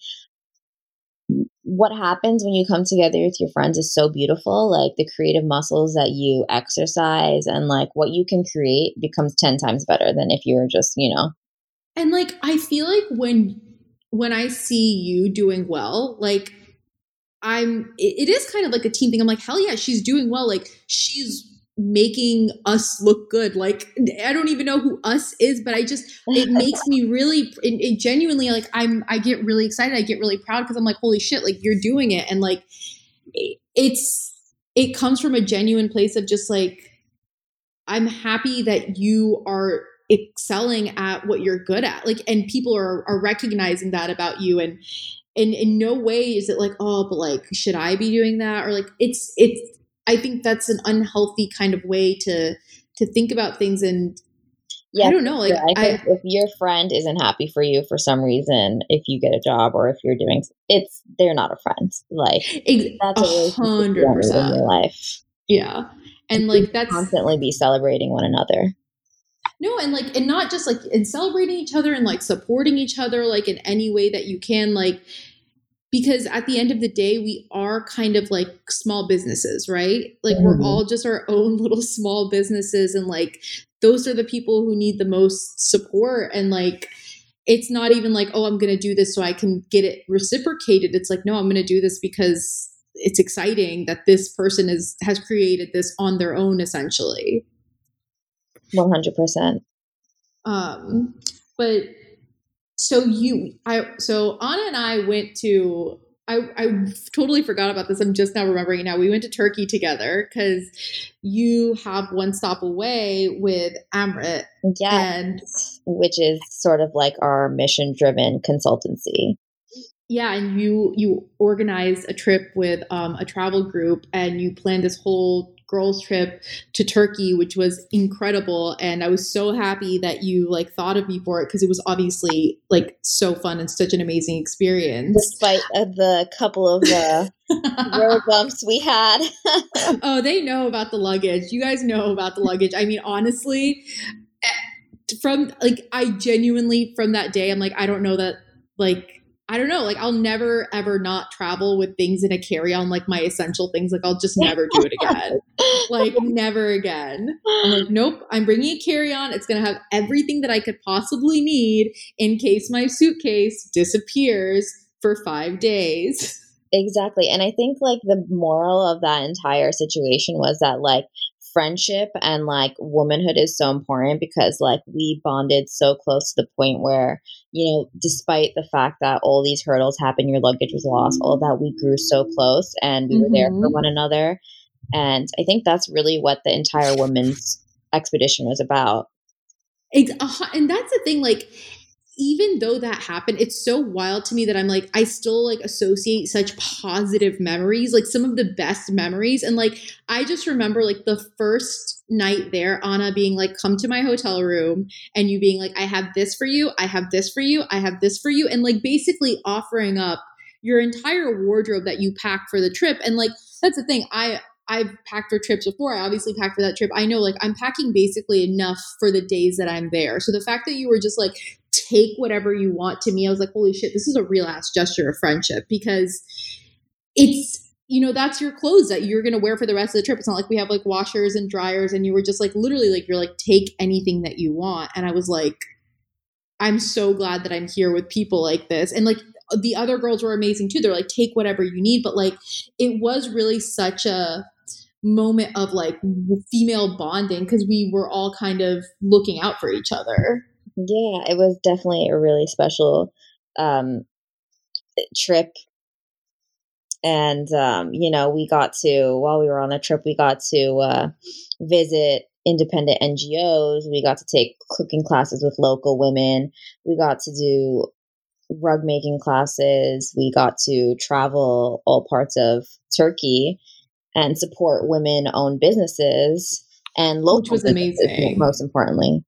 what happens when you come together with your friends is so beautiful. Like the creative muscles that you exercise and like what you can create becomes 10 times better than if you were just, you know. And like I feel like when when I see you doing well, like I'm it, it is kind of like a team thing. I'm like, hell yeah, she's doing well. Like she's making us look good. Like i don't even know who us is but i just it makes me really it, it genuinely like i'm i get really excited. I get really proud because i'm like holy shit like you're doing it. And like it's it comes from a genuine place of just like i'm happy that you are excelling at what you're good at. Like and people are are recognizing that about you. And and in no way is it like oh but like should i be doing that? Or like it's it's I think that's an unhealthy kind of way to to think about things and yeah, I don't know. Like, I think I, if your friend isn't happy for you for some reason, if you get a job or if you're doing, it's they're not a friend. Like that's a hundred percent in your life. Yeah, and like that's constantly be celebrating one another. No, and like, and not just like in celebrating each other and like supporting each other, like in any way that you can. Like, because at the end of the day we are kind of like small businesses right? Like mm-hmm. we're all just our own little small businesses and like those are the people who need the most support and like it's not even like oh i'm going to do this so i can get it reciprocated. It's like no i'm going to do this because it's exciting that this person is has created this on their own essentially. 100% um but so you i so ana and i went to I, I totally forgot about this. I'm just now remembering now. We went to Turkey together because you have one stop away with Amrit. Yeah. And, which is sort of like our mission driven consultancy. Yeah, and you you organized a trip with um, a travel group, and you planned this whole girls trip to Turkey, which was incredible. And I was so happy that you like thought of me for it because it was obviously like so fun and such an amazing experience. Despite uh, the couple of uh, road bumps we had. oh, they know about the luggage. You guys know about the luggage. I mean, honestly, eh, from like I genuinely from that day, I'm like, I don't know that like I don't know, like I'll never ever not travel with things in a carry-on like my essential things. Like I'll just never do it again. like never again. I'm like, nope, I'm bringing a carry-on. It's gonna have everything that I could possibly need in case my suitcase disappears for five days. Exactly. And I think like the moral of that entire situation was that like friendship and like womanhood is so important because like we bonded so close to the point where you know despite the fact that all these hurdles happened your luggage was lost all that we grew so close and we mm-hmm. were there for mm-hmm. one another and i think that's really what the entire women's expedition was about and that's the thing like even though that happened, it's so wild to me that I'm like, I still like associate such positive memories, like some of the best memories. And like, I just remember like the first night there, Ana being like, come to my hotel room and you being like, I have this for you, I have this for you, I have this for you. And like basically offering up your entire wardrobe that you packed for the trip. And like, that's the thing. I, I've packed for trips before. I obviously packed for that trip. I know like I'm packing basically enough for the days that I'm there. So the fact that you were just like take whatever you want to me, I was like, holy shit, this is a real ass gesture of friendship because it's you know that's your clothes that you're going to wear for the rest of the trip. It's not like we have like washers and dryers and you were just like literally like you're like take anything that you want. And i was like i'm so glad that i'm here with people like this. And like the other girls were amazing too. They're like take whatever you need. But like it was really such a moment of like female bonding because we were all kind of looking out for each other yeah, it was definitely a really special um, trip. And, um, you know, we got to, while we were on the trip, we got to uh, visit independent NGOs. We got to take cooking classes with local women. We got to do rug making classes. We got to travel all parts of Turkey and support women owned businesses and local Which was amazing. Most importantly.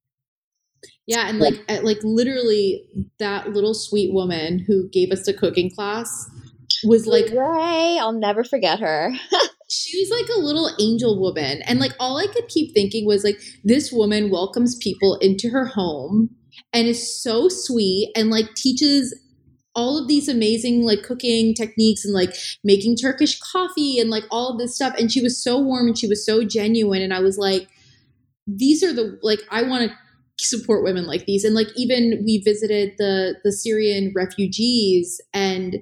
Yeah, and like uh, like literally that little sweet woman who gave us the cooking class was like Ray, I'll never forget her. she was like a little angel woman and like all I could keep thinking was like this woman welcomes people into her home and is so sweet and like teaches all of these amazing like cooking techniques and like making Turkish coffee and like all of this stuff and she was so warm and she was so genuine and I was like these are the like I want to support women like these. And like even we visited the the Syrian refugees and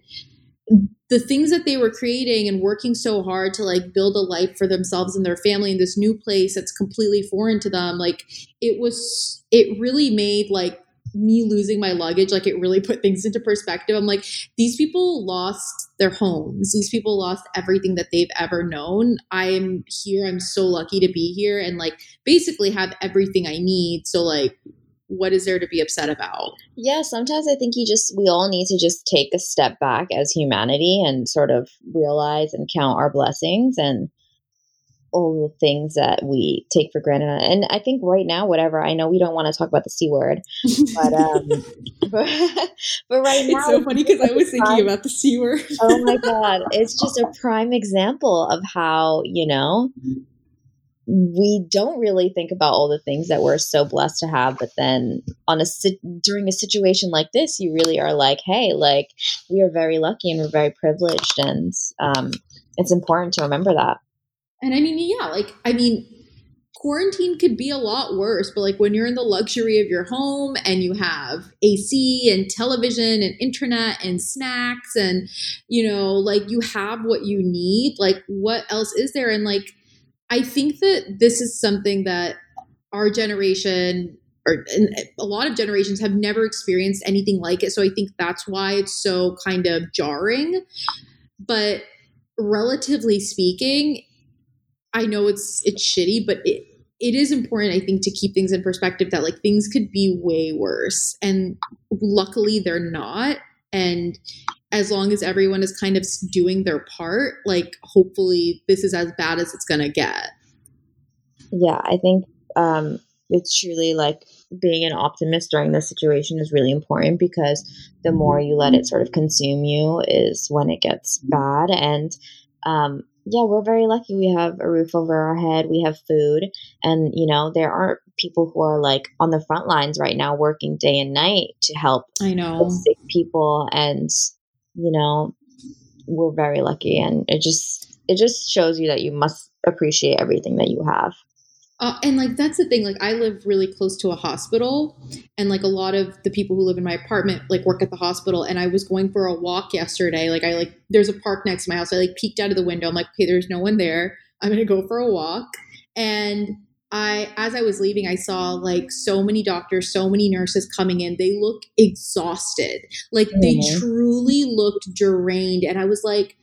the things that they were creating and working so hard to like build a life for themselves and their family in this new place that's completely foreign to them like it was it really made like me losing my luggage, like it really put things into perspective. I'm like, these people lost their homes. These people lost everything that they've ever known. I'm here. I'm so lucky to be here and like basically have everything I need. So, like, what is there to be upset about? Yeah, sometimes I think you just, we all need to just take a step back as humanity and sort of realize and count our blessings and all the things that we take for granted. And I think right now, whatever, I know we don't want to talk about the C word, but, um, but, but right now. It's so funny because I was thinking prime, about the C word. oh my God. It's just a prime example of how, you know, we don't really think about all the things that we're so blessed to have but then on a during a situation like this you really are like hey like we are very lucky and we're very privileged and um, it's important to remember that and i mean yeah like i mean quarantine could be a lot worse but like when you're in the luxury of your home and you have ac and television and internet and snacks and you know like you have what you need like what else is there and like I think that this is something that our generation or a lot of generations have never experienced anything like it. So I think that's why it's so kind of jarring. But relatively speaking, I know it's it's shitty, but it it is important, I think, to keep things in perspective that like things could be way worse. And luckily they're not. And as long as everyone is kind of doing their part, like hopefully this is as bad as it's to get. Yeah, I think um, it's truly like being an optimist during this situation is really important because the more you let it sort of consume you is when it gets bad. And um, yeah, we're very lucky. We have a roof over our head, we have food, and you know, there aren't people who are like on the front lines right now working day and night to help I know. sick people. And you know, we're very lucky. And it just it just shows you that you must appreciate everything that you have. Uh, and like that's the thing like i live really close to a hospital and like a lot of the people who live in my apartment like work at the hospital and i was going for a walk yesterday like i like there's a park next to my house i like peeked out of the window i'm like okay there's no one there i'm gonna go for a walk and I as I was leaving, I saw like so many doctors, so many nurses coming in. They look exhausted. Like mm-hmm. they truly looked drained. And I was like,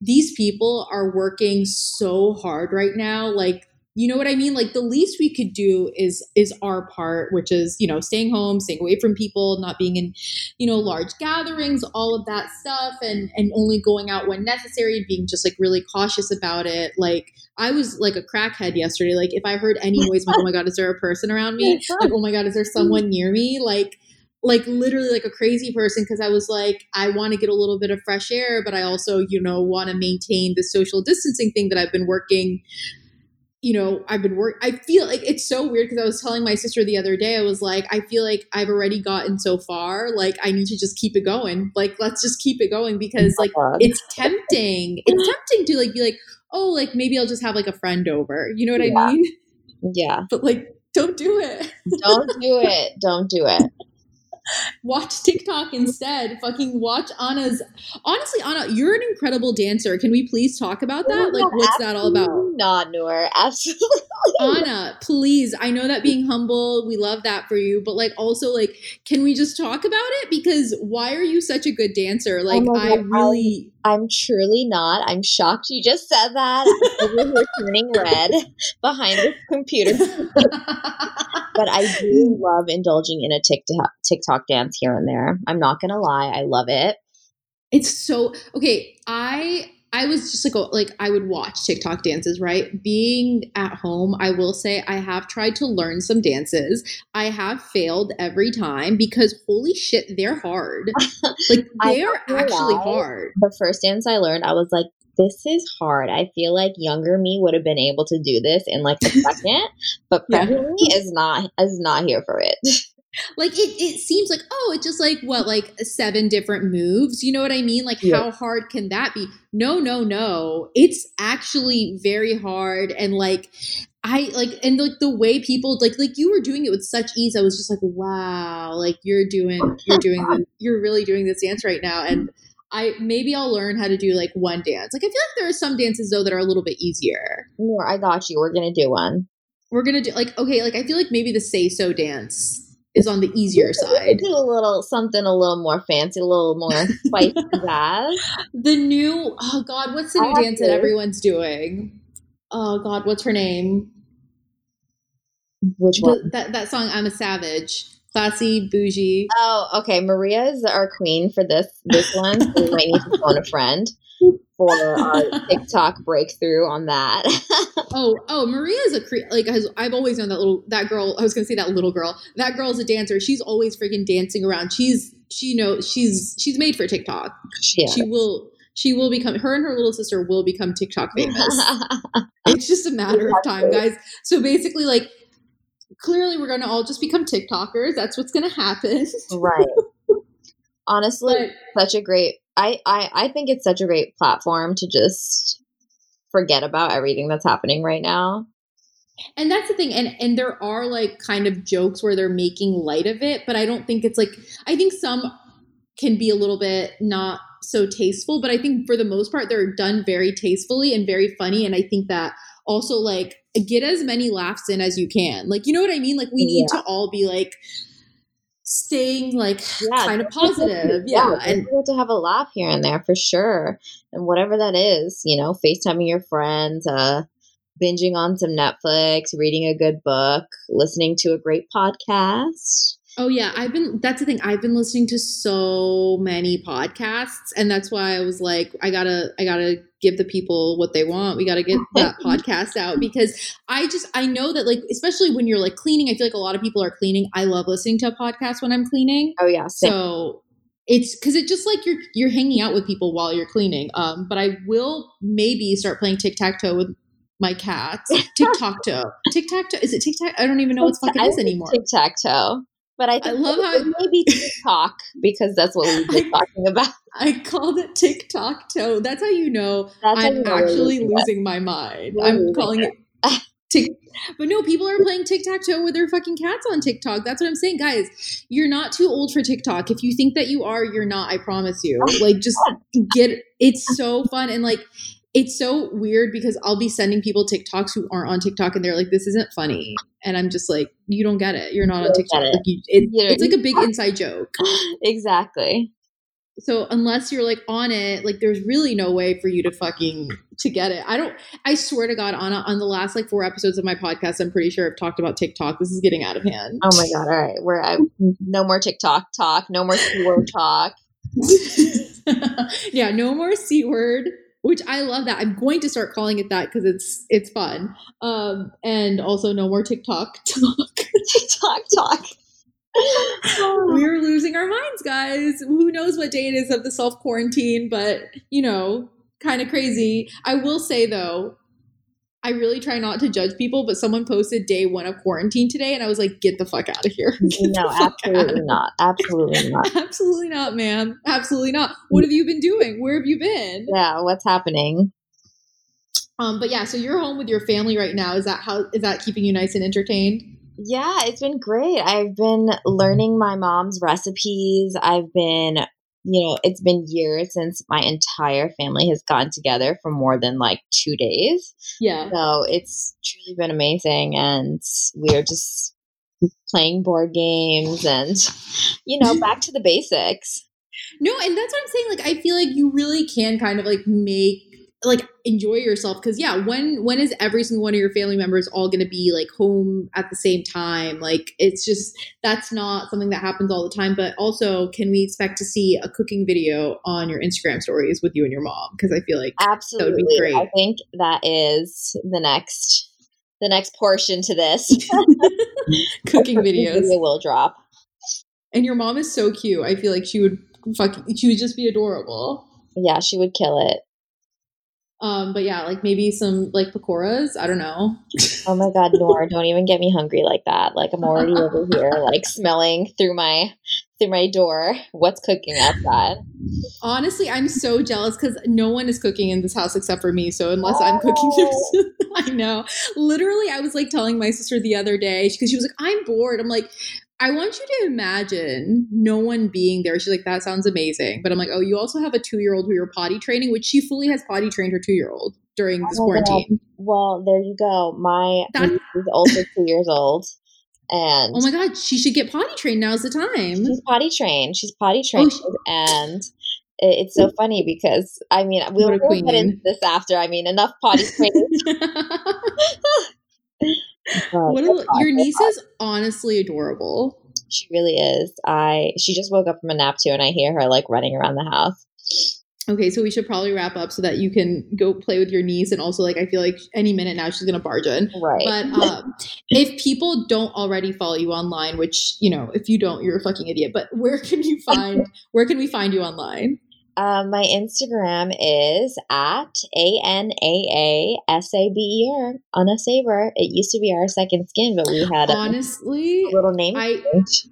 these people are working so hard right now. Like you know what i mean? Like the least we could do is is our part which is you know staying home staying away from people not being in you know large gatherings all of that stuff and and only going out when necessary and being just like really cautious about it. Like i was like a crackhead yesterday. Like if i heard any noise like oh my god is there a person around me? Like oh my god is there mm-hmm. someone near me? Like like literally like a crazy person because I was like, I want to get a little bit of fresh air, but I also, you know, want to maintain the social distancing thing that I've been working you know, I've been work. I feel like it's so weird because I was telling my sister the other day, I was like, I feel like I've already gotten so far. Like, I need to just keep it going. Like, let's just keep it going because, like, it's tempting. It's tempting to like be like, oh, like maybe I'll just have like a friend over. You know what yeah. I mean? Yeah. But like, don't do it. don't do it. Don't do it watch TikTok instead. Fucking watch Ana's. Honestly, Ana, you're an incredible dancer. Can we please talk about that? like, what's that all about? Not Noor. Absolutely. Ana, please. I know that being humble, we love that for you, but like, also, like, can we just talk about it? Because why are you such a good dancer? Oh like, oh I really. I'm, I'm, truly not. I'm shocked you just said that. here turning red behind the computer. But I do love indulging in a TikTok TikTok dance here and there. I'm not gonna lie, I love it. It's so okay. I I was just like oh, like I would watch TikTok dances, right? Being at home, I will say I have tried to learn some dances. I have failed every time because holy shit, they're hard. Like they're actually hard. The first dance I learned, I was like, this is hard. I feel like younger me would have been able to do this in like a second, but presently yeah. is not is not here for it. Like it, it seems like oh, it's just like what like seven different moves. You know what I mean? Like yeah. how hard can that be? No, no, no. It's actually very hard and like I like and like the way people like like you were doing it with such ease. I was just like, wow, like you're doing you're doing you're really doing this dance right now and I maybe I'll learn how to do like one dance. Like I feel like there are some dances though that are a little bit easier. More, I got you. We're gonna do one. We're gonna do like okay, like I feel like maybe the say so dance is on the easier side. Do a little something a little more fancy, a little more spicy jazz. The new oh god, what's the new dance that everyone's doing? Oh god, what's her name? Which one? The, that that song I'm a Savage classy, bougie. Oh, okay. Maria is our queen for this this one. So we might need to phone a friend for our TikTok breakthrough on that. oh, oh, Maria is a cre- like has, I've always known that little that girl. I was gonna say that little girl. That girl's a dancer. She's always freaking dancing around. She's she you know she's she's made for TikTok. Yeah. She will she will become her and her little sister will become TikTok famous. it's just a matter of time, guys. So basically, like clearly we're gonna all just become TikTokers. That's what's gonna happen. right. Honestly, but, such a great I, I I think it's such a great platform to just forget about everything that's happening right now. And that's the thing. And and there are like kind of jokes where they're making light of it, but I don't think it's like I think some can be a little bit not so tasteful, but I think for the most part they're done very tastefully and very funny. And I think that also like get as many laughs in as you can. Like you know what I mean? Like we need yeah. to all be like staying like yeah, kind of positive. Yeah. yeah. And to have a laugh here and there for sure. And whatever that is, you know, FaceTiming your friends, uh, binging on some Netflix, reading a good book, listening to a great podcast. Oh yeah, I've been that's the thing. I've been listening to so many podcasts and that's why I was like I got to I got to give the people what they want. We got to get that podcast out because I just I know that like especially when you're like cleaning, I feel like a lot of people are cleaning. I love listening to a podcast when I'm cleaning. Oh yeah. Same. So it's because it's just like you're you're hanging out with people while you're cleaning. Um, but I will maybe start playing tic tac toe with my cats. Tic tac toe. Tic tac toe. Is it tic tac? I don't even know what fuck it is anymore. Tic tac toe. But I, I love how maybe TikTok because that's what we've been I, talking about. I called it TikTok toe. That's how you know that's I'm actually losing my mind. I'm calling it Tick. But no, people are playing tic tac toe with their fucking cats on TikTok. That's what I'm saying, guys. You're not too old for TikTok. If you think that you are, you're not. I promise you. Like, just get. It's so fun and like it's so weird because I'll be sending people TikToks who aren't on TikTok and they're like, this isn't funny. And I'm just like, you don't get it. You're not you on TikTok. It. Like you, it, it's like a big inside joke. exactly. So unless you're like on it, like there's really no way for you to fucking to get it. I don't I swear to God, Ana, on the last like four episodes of my podcast, I'm pretty sure I've talked about TikTok. This is getting out of hand. Oh my god, all right. We're I, no more TikTok talk, no more C word talk. yeah, no more C word which I love that. I'm going to start calling it that because it's it's fun. Um, and also no more TikTok talk. TikTok talk. We're losing our minds, guys. Who knows what day it is of the self quarantine, but you know, kind of crazy. I will say though, I really try not to judge people, but someone posted day one of quarantine today, and I was like, "Get the fuck out of here!" no, absolutely not. Absolutely not. absolutely not, ma'am. Absolutely not. What have you been doing? Where have you been? Yeah, what's happening? Um, but yeah, so you're home with your family right now. Is that how? Is that keeping you nice and entertained? Yeah, it's been great. I've been learning my mom's recipes. I've been you know, it's been years since my entire family has gotten together for more than like two days. Yeah. So it's truly been amazing. And we are just playing board games and, you know, back to the basics. No, and that's what I'm saying. Like, I feel like you really can kind of like make like enjoy yourself because yeah when when is every single one of your family members all going to be like home at the same time? Like it's just that's not something that happens all the time but also can we expect to see a cooking video on your instagram stories with you and your mom? Because i feel like absolutely that would be great i think that is the next the next portion to this. Cooking videos. video will drop. And your mom is so cute. I feel like she would fucking she would just be adorable. Yeah she would kill it um, but yeah, like maybe some like pakoras. I don't know. Oh my god, Nora, don't even get me hungry like that. Like I'm already over here, like smelling through my through my door. What's cooking outside? Honestly, I'm so jealous because no one is cooking in this house except for me. So unless oh. I'm cooking, oh. I know. Literally, I was like telling my sister the other day because she was like, "I'm bored." I'm like, I want you to imagine no one being there. She's like, that sounds amazing. But I'm like, oh, you also have a two year old who you're potty training, which she fully has potty trained her two year old during this oh, quarantine. Well, there you go. My niece is also two years old. And oh my god, she should get potty trained. Now's the time. She's potty trained. She's potty oh, trained, oh, she- and it's so funny because I mean we'll, we'll get into this after. I mean, enough potty training. what a, your niece is honestly adorable. She really is. I she just woke up from a nap too, and I hear her like running around the house. Okay, so we should probably wrap up so that you can go play with your niece, and also like I feel like any minute now she's gonna barge in. Right. But um, if people don't already follow you online, which you know, if you don't, you're a fucking idiot. But where can you find where can we find you online? Um, my Instagram is at A N A A S A B E R Ana Saber. It used to be our second skin, but we had honestly a little name I- change.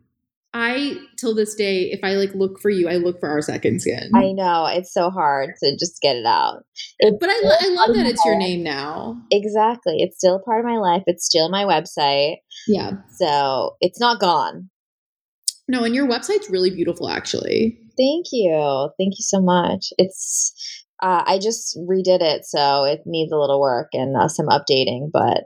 I till this day, if I like look for you, I look for our second skin. I know it's so hard to just get it out. It's but I, lo- I love that it's your name now. exactly. It's still a part of my life. It's still my website, Yeah. so it's not gone. No, and your website's really beautiful, actually. Thank you. Thank you so much. It's uh, I just redid it, so it needs a little work and uh, some updating, but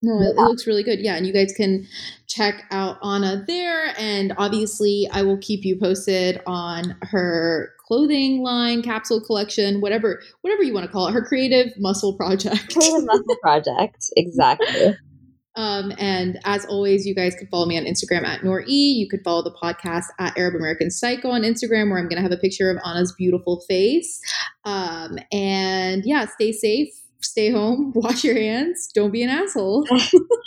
No, it, it looks really good. Yeah, and you guys can check out Ana there, and obviously, I will keep you posted on her clothing line, capsule collection, whatever, whatever you want to call it, her creative muscle project. Creative Muscle Project. Exactly. Um, and as always, you guys can follow me on Instagram at Nor E. You could follow the podcast at Arab American Psycho on Instagram, where I'm going to have a picture of Ana's beautiful face. Um, and yeah, stay safe, stay home, wash your hands, don't be an asshole.